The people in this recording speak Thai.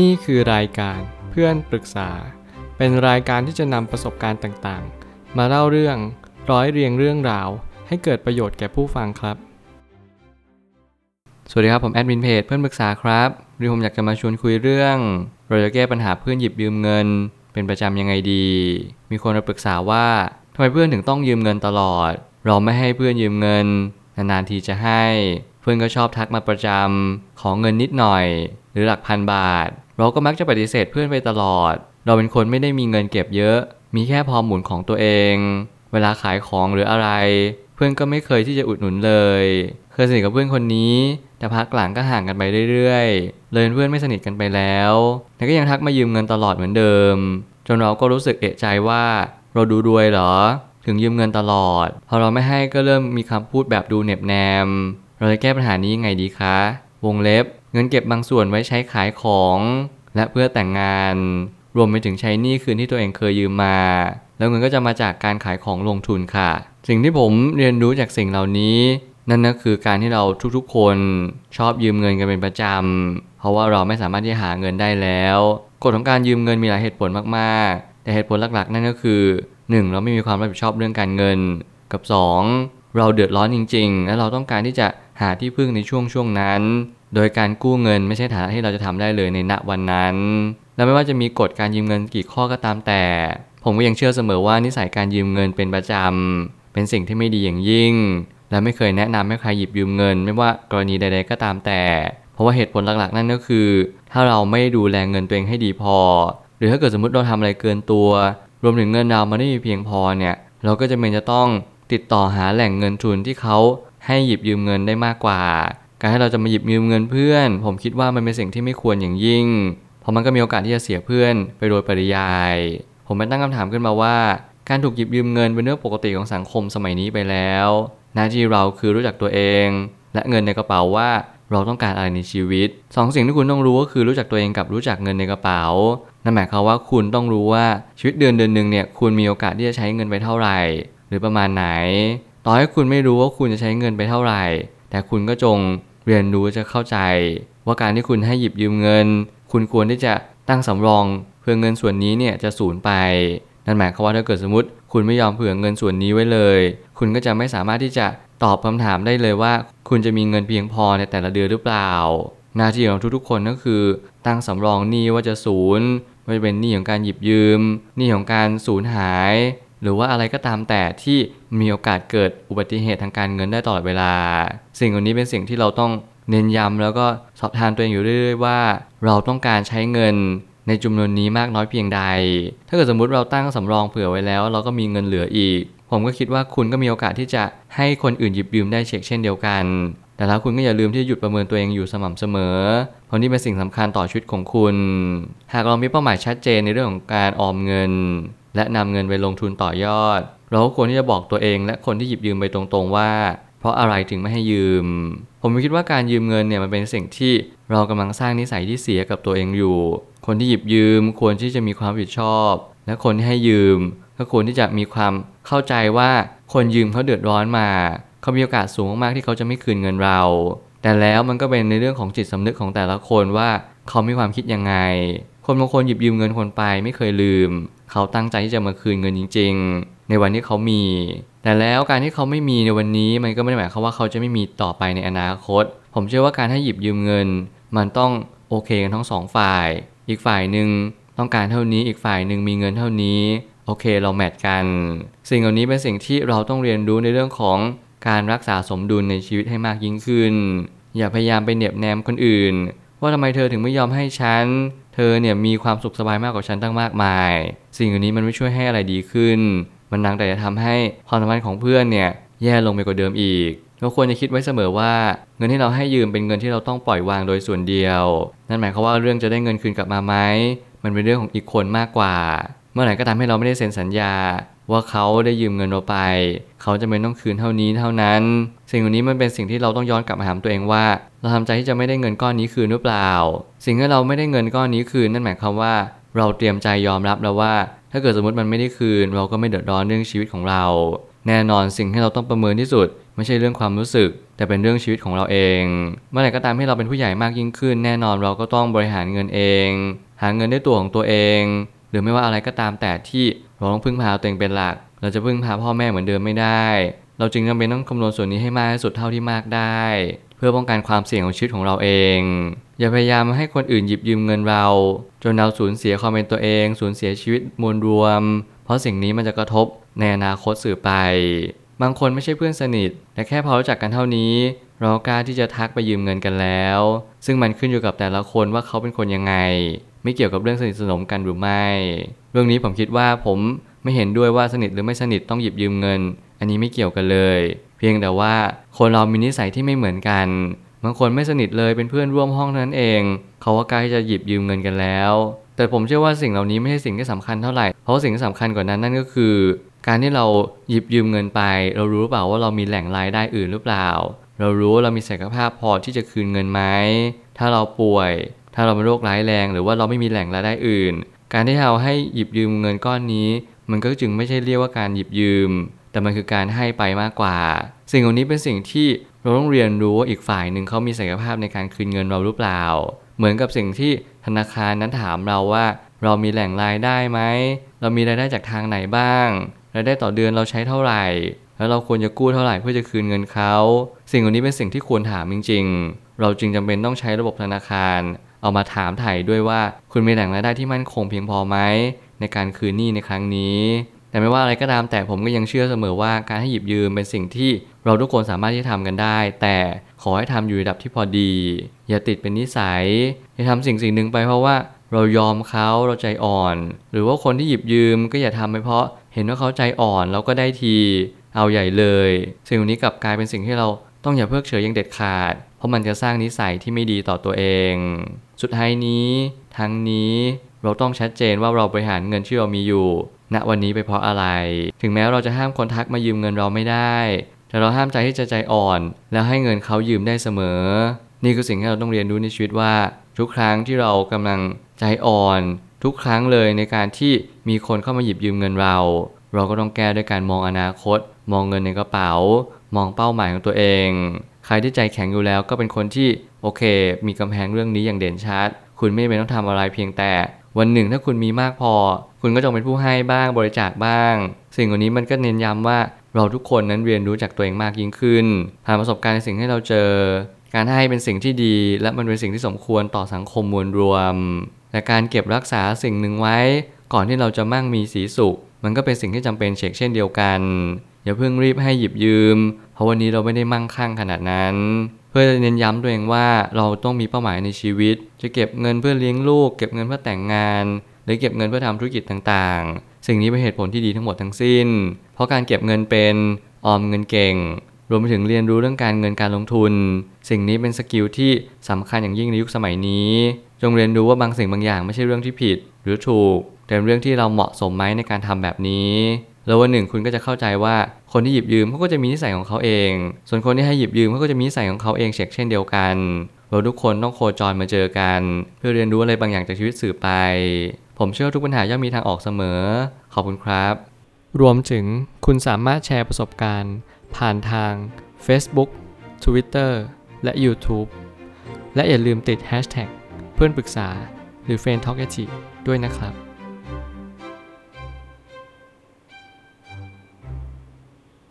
นี่คือรายการเพื่อนปรึกษา เป็นรายการที่จะนำประสบการณ์ต่างๆ มาเล่าเรื่องร้อยเรียงเรื่องราว ให้เกิดประโยชน์แก่ผู้ฟังครับ สวัสดีครับผมแอดมินเพจเพื่อนปรึกษาครับวันนี้ผมอยากจะมาชวนคุยเรื่องเราจะแก้ปัญหาเพื่อนหยิบยืมเงิน เป็นประจำยังไงดี มีคนมาปรึกษาว่าทำไมเพื่อนถึงต้องยืมเงินตลอด เราไม่ให้เพื่อนยืมเงิน นานๆทีจะให้ เพื่อนก็ชอบทักมาประจำขอเงินนิดหน่อย หรือหลักพันบาท เราก็มักจะปฏิเสธเพื่อนไปตลอด เราเป็นคนไม่ได้มีเงินเก็บเยอะ มีแค่พอหมุนของตัวเอง เวลาขายของหรืออะไร เพื่อนก็ไม่เคยที่จะอุดหนุนเลย เคยสนิทกับเพื่อนคนนี้ แต่พักหลังก็ห่างกันไปเรื่อยๆ เลยเป็นเพื่อนไม่สนิทกันไปแล้วแต่ก็ยังทักมายืมเงินตลอดเหมือนเดิม จนเราก็รู้สึกเอะใจว่าเราดูรวยเหรอ ถึงยืมเงินตลอด พอเราไม่ให้ก็เริ่มมีคำพูดแบบดูเหน็บแนม เราจะแก้ปัญหานี้ยังไงดีคะ วงเล็บ เงินเก็บบางส่วนไว้ใช้ขายของ และเพื่อแต่งงาน รวมไปถึงใช้หนี้คืนที่ตัวเองเคยยืมมา แล้วเงินก็จะมาจากการขายของลงทุนค่ะ สิ่งที่ผมเรียนรู้จากสิ่งเหล่านี้ นั่นก็คือการที่เราทุกๆ คนชอบยืมเงินกันเป็นประจำเพราะว่าเราไม่สามารถที่จะหาเงินได้แล้ว กฎของการยืมเงินมีหลายเหตุผลมากๆ แต่เหตุผลหลักๆ นั่นก็คือ 1. เราไม่มีความรับผิดชอบเรื่องการเงิน กับ 2. เราเดือดร้อนจริง ๆ และเราต้องการที่จะ หาที่พึ่งในช่วงช่วงนั้น โดยการกู้เงินไม่ใช่ฐานะที่เราจะทำได้เลยในณวันนั้น และไม่ว่าจะมีกฎการยืมเงินกี่ข้อก็ตามแต่ ผมก็ยังเชื่อเสมอว่านิสัยการยืมเงินเป็นประจำเป็นสิ่งที่ไม่ดีอย่างยิ่ง และไม่เคยแนะนำให้ใครหยิบยืมเงิน ไม่ว่ากรณีใด ๆ ก็ตามแต่ เพราะว่าเหตุผลหลักๆ นั่นก็คือ ถ้าเราไม่ดูแลเงินตัวเองให้ดีพอ หรือถ้าเกิดสมมติเราทำอะไรเกินตัว รวมถึงเงินเรามันไม่มีเพียงพอเนี่ยเราก็จะเป็นจะต้องติดต่อหาแหล่งเงินทุนที่เขา ให้หยิบยืมเงินได้มากกว่า การให้เราจะมาหยิบยืมเงินเพื่อน ผมคิดว่ามันเป็นสิ่งที่ไม่ควรอย่างยิ่ง เพราะมันก็มีโอกาสที่จะเสียเพื่อนไปโดยปริยาย ผมไปตั้งคำถามขึ้นมาว่า การถูกหยิบยืมเงินเป็นเรื่องปกติของสังคมสมัยนี้ไปแล้ว หน้าที่เราคือรู้จักตัวเอง และเงินในกระเป๋าว่าเราต้องการอะไรในชีวิตสองสิ่งที่คุณต้องรู้ก็คือรู้จักตัวเองกับรู้จักเงินในกระเป๋า นั่นหมายความว่าคุณต้องรู้ว่าชีวิตเดือนเดือนหนึ่งเนี่ยคุณมีโอกาสที่จะใช้เงินไปเท่าไหร่ หรือประมาณไหน ต่อให้คุณไม่รู้ว่าคุณจะใช้เงินไปเท่าไหร่ แต่คุณก็จงเรียนรู้จะเข้าใจ ว่าการที่คุณให้หยิบยืมเงิน คุณควรที่จะตั้งสำรองเพื่อเงินส่วนนี้เนี่ยจะสูญไป นั่นหมายความว่าถ้าเกิดสมมติ คุณไม่ยอมเผื่อเงินส่วนนี้ไว้เลย คุณก็จะไม่สามารถที่จะตอบคำถามได้เลยว่า คุณจะมีเงินเพียงพอในแต่ละเดือนหรือเปล่า หน้าที่ของทุกๆ คนก็คือ ตั้งสำรองหนี้ว่าจะศูนย์ไม่ว่าจะเป็นหนี้ของการหยิบยืมหนี้ของการสูญหาย หรือว่าอะไรก็ตามแต่ที่มีโอกาสเกิดอุบัติเหตุทางการเงินได้ตลอดเวลา สิ่งเหล่านี้เป็นสิ่งที่เราต้องเน้นย้ำแล้วก็สอบทานตัวเองอยู่เรื่อยๆว่า เราต้องการใช้เงินในจำนวนนี้มากน้อยเพียงใด ถ้าเกิดสมมุติเราตั้งสำรองเผื่อไว้แล้ว เราก็มีเงินเหลืออีก ผมก็คิดว่าคุณก็มีโอกาสที่จะให้คนอื่นหยิบยืมได้เช็คเช่นเดียวกัน แต่แล้วคุณก็อย่าลืมที่จะหยุดประเมินตัวเองอยู่สม่ำเสมอ เพราะนี่เป็นสิ่งสำคัญต่อชีวิตของคุณ หากเรามีเป้าหมายชัดเจนในเรื่องของการออมเงิน และนำเงินไปลงทุนต่อยอด เราควรที่จะบอกตัวเองและคนที่หยิบยืมไปตรงๆว่า เพราะอะไรถึงไม่ให้ยืม ผมคิดว่าการยืมเงินเนี่ยมันเป็นสิ่งที่เรากำลังสร้างนิสัยที่เสียกับตัวเองอยู่ คนที่หยิบยืมควรที่จะมีความรับผิดชอบ และคนที่ให้ยืม ก็ควรที่จะมีความเข้าใจว่าคนยืมเขาเดือดร้อนมาเขามีโอกาสสูงมากๆที่เขาจะไม่คืนเงินเรา แต่แล้วมันก็เป็นในเรื่องของจิตสำนึกของแต่ละคนว่าเขามีความคิดยังไง คนบางคนหยิบยืมเงินคนไปไม่เคยลืม เขาตั้งใจที่จะมาคืนเงินจริง ๆ ในวันที่เขามี แต่แล้วการที่เขาไม่มีในวันนี้มันก็ไม่ได้หมายความว่าเขาจะไม่มีต่อไปในอนาคต ผมเชื่อว่าการให้หยิบยืมเงิน มันต้องโอเคกันทั้งสองฝ่าย อีกฝ่ายหนึ่งต้องการเท่านี้อีกฝ่ายหนึ่งมีเงินเท่านี้โอเคเราแมทกัน สิ่งเหล่านี้เป็นสิ่งที่เราต้องเรียนรู้ในเรื่องของการรักษาสมดุลในชีวิตให้มากยิ่งขึ้น อย่าพยายามไปเหน็บแนมคนอื่น ว่าทำไมเธอถึงไม่ยอมให้ฉัน เธอเนี่ยมีความสุขสบายมากกว่าฉันตั้งมากมาย สิ่งเหล่านี้มันไม่ช่วยให้อะไรดีขึ้น มันนังแต่จะทำให้ความสัมพันธ์ของเพื่อนเนี่ยแย่ลงไปกว่าเดิมอีกเราควรจะคิดไว้เสมอว่า เงินที่เราให้ยืมเป็นเงินที่เราต้องปล่อยวางโดยส่วนเดียว นั่นหมายความว่าเรื่องจะได้เงินคืนกลับมาไหมมันเป็นเรื่องของอีกคนมากกว่า เมื่อไหร่ก็ตามให้เราไม่ได้เซ็นสัญญา ว่าเขาได้ยืมเงินเราไป เขาจะไม่ต้องคืนเท่านี้เท่านั้น สิ่งเหล่านี้มันเป็นสิ่งที่เราต้องย้อนกลับมาถามตัวเองว่า เราทำใจที่จะไม่ได้เงินก้อนนี้คืนหรือเปล่า สิ่งที่เราไม่ได้เงินก้อนนี้คืนนั่นหมายความว่า เราเตรียมใจยอมรับแล้วว่า ถ้าเกิดสมมติมันไม่ได้คืน เราก็ไม่เดือดร้อนเรื่องชีวิตของเรา แน่นอนสิ่งที่เราต้องประเมินที่สุด ไม่ใช่เรื่องความรู้สึก แต่เป็นเรื่องชีวิตของเราเอง เมื่อไหร่ก็ตามที่เราเป็นผู้ใหญ่มากยิ่งขึ้น แน่นอนเราก็ต้องบริหารเงินเอง หาเงินด้วยตัวของตัวเอง หรือไม่ว่าอะไรก็ตามแต่ที่เราต้องพึ่งพาตัวเองเป็นหลัก เราจะพึ่งพาพ่อแม่เหมือนเดิมไม่ได้ เราจึงจำเป็นต้องคำนวณส่วนนี้ให้มากที่สุดเท่าที่มากได้ เพื่อป้องกันความเสี่ยงของชีวิตของเราเอง อย่าพยายามให้คนอื่นหยิบยืมเงินเรา จนเราสูญเสียความเป็นตัวเองสูญเสียชีวิตมวลรวม เพราะสิ่งนี้มันจะกระทบในอนาคตสื่อไป บางคนไม่ใช่เพื่อนสนิทแต่แค่พอรู้จักกันเท่านี้เรากล้าที่จะทักไปยืมเงินกันแล้ว ซึ่งมันขึ้นอยู่กับแต่ละคนว่าเขาเป็นคนยังไง ไม่เกี่ยวกับเรื่องสนิทสนมกันหรือไม่ เรื่องนี้ผมคิดว่าผมไม่เห็นด้วยว่าสนิทหรือไม่สนิทต้องหยิบยืมเงิน อันนี้ไม่เกี่ยวกันเลย เพียงแต่ว่าคนเรามีนิสัยที่ไม่เหมือนกันบางคนไม่สนิทเลยเป็นเพื่อนร่วมห้องนั้นเอง เขาก็กล้าที่จะหยิบยืมเงินกันแล้ว แต่ผมเชื่อว่าสิ่งเหล่านี้ไม่ใช่สิ่งที่สำคัญเท่าไหร่ เพราะสิ่งที่สำคัญกว่านั้นนั่นก็คือ การที่เราหยิบยืมเงินไป เรารู้หรือเปล่าว่าเรามีแหล่งรายได้อื่นหรือเปล่า เรารู้ว่าเรามีศักยภาพพอที่จะคืนเงินไหมถ้าเราป่วย ถ้าเราเป็นโรคร้ายแรงหรือว่าเราไม่มีแหล่งรายได้อื่น การที่เราให้หยิบยืมเงินก้อนนี้ มันก็จึงไม่ใช่เรียกว่าการหยิบยืม แต่มันคือการให้ไปมากกว่า สิ่งเหล่านี้เป็นสิ่งที่เราต้องเรียนรู้ว่าอีกฝ่ายหนึ่งเขามีศักยภาพในการคืนเงินเราหรือเปล่า เหมือนกับสิ่งที่ธนาคารนั้นถามเราว่า เรามีแหล่งรายได้ไหมเรามีรายได้จากทางไหนบ้างรายได้ต่อเดือนเราใช้เท่าไหร่ แล้วเราควรจะกู้เท่าไหร่เพื่อจะคืนเงินเขา สิ่งเหล่านี้เป็นสิ่งที่ควรถามจริง ๆ เราจึงจำเป็นต้องใช้ระบบธนาคาร เอามาถามไถ่ด้วยว่าคุณมีแหล่งรายได้ที่มั่นคงเพียงพอไหมในการคืนหนี้ในครั้งนี้ แต่ไม่ว่าอะไรก็ตามแต่ผมก็ยังเชื่อเสมอว่าการให้หยิบยืมเป็นสิ่งที่เราทุกคนสามารถที่จะทำกันได้ แต่ขอให้ทำอยู่ระดับที่พอดี อย่าติดเป็นนิสัยอย่าทำสิ่งสิ่งหนึ่งไปเพราะว่าเรายอมเขาเราใจอ่อน หรือว่าคนที่หยิบยืมก็อย่าทำไปเพราะเห็นว่าเขาใจอ่อนแล้วก็ได้ที เอาใหญ่เลย สิ่งนี้กลับกลายเป็นสิ่งที่เราต้องอย่าเพิกเฉยอยังเด็ดขาด ราะมันจะสร้างนิสัยที่ไม่ดีต่อตัวเอง สุดท้ายนี้ ทั้งนี้เราต้องชัดเจนว่าเราบริหารเงินที่เรามีอยู่ ณวันนี้ไปเพราะอะไร ถึงแม้เราจะห้ามคนทักมายืมเงินเราไม่ได้ แต่เราห้ามใจที่จะใจอ่อน แล้วให้เงินเขายืมได้เสมอ นี่คือสิ่งที่เราต้องเรียนรู้ในชีวิตว่า ทุกครั้งที่เรากำลังใจอ่อน ทุกครั้งเลยในการที่มีคนเข้ามาหยิบยืมเงินเรา เราก็ต้องแก้ด้วยการมองอนาคต มองเงินในกระเป๋า มองเป้าหมายของตัวเอง รที่ใจแข็งอยู่แล้วก็เป็นคนที่โอเค มีกำแพงเรื่องนี้อย่างเด่นชัด คุณไม่เป็นต้องทำอะไรเพียงแต่ วันหนึ่งถ้าคุณมีมากพอ คุณก็จงเป็นผู้ให้บ้างบริจาคบ้าง สิ่งเหล่านี้มันก็เน้นย้ำว่าเราทุกคนนั้นเรียนรู้จากตัวเองมากยิ่งขึ้นผ่านประสบการณ์ในสิ่งที่เราเจอ การให้เป็นสิ่งที่ดี และมันเป็นสิ่งที่สมควรต่อสังคมมวลรวมแต่การเก็บรักษาสิ่งหนึ่งไว้ ก่อนที่เราจะมั่งมีสีสุข มันก็เป็นสิ่งที่จำเป็นเชกเช่นเดียวกัน อย่าเพิ่งรีบให้หยิบยืม เพราะวันนี้เราไม่ได้มั่งคั่งขนาดนั้น เพื่อเน้นย้ำตัวเองว่าเราต้องมีเป้าหมายในชีวิต จะเก็บเงินเพื่อเลี้ยงลูก เก็บเงินเพื่อแต่งงาน หรือเก็บเงินเพื่อทำธุรกิจต่างๆ สิ่งนี้เป็นเหตุผลที่ดีทั้งหมดทั้งสิ้น เพราะการเก็บเงินเป็นออมเงินเก่ง รวมไปถึงเรียนรู้เรื่องการเงินการลงทุน สิ่งนี้เป็นสกิลที่สำคัญอย่างยิ่งในยุคสมัยนี้ จงเรียนรู้ว่าบางสิ่งบางอย่างไม่ใช่เรื่องที่ผิด หรือถูก แต่เป็นเรื่องที่เราเหมาะสมไหมในการทำแบบนี้ แล้ววันหนึ่งคุณก็จะเข้าใจว่าคนที่หยิบยืมเขาก็จะมีนิสัยของเขาเอง ส่วนคนที่ให้หยิบยืมเขาก็จะมีนิสัยของเขาเองเช่นเช่นเดียวกัน เราทุกคนต้องโคจรมาเจอกัน เพื่อเรียนรู้อะไรบางอย่างจากชีวิตสื่อไป ผมเชื่อทุกปัญหาย่อมมีทางออกเสมอ ขอบคุณครับ รวมถึงคุณสามารถแชร์ประสบการณ์ ผ่านทาง Facebook Twitter และ YouTube และอย่าลืมติด Hashtag เพื่อนปรึกษาหรือ f r ร e n d t a l k ด้วยนะครับ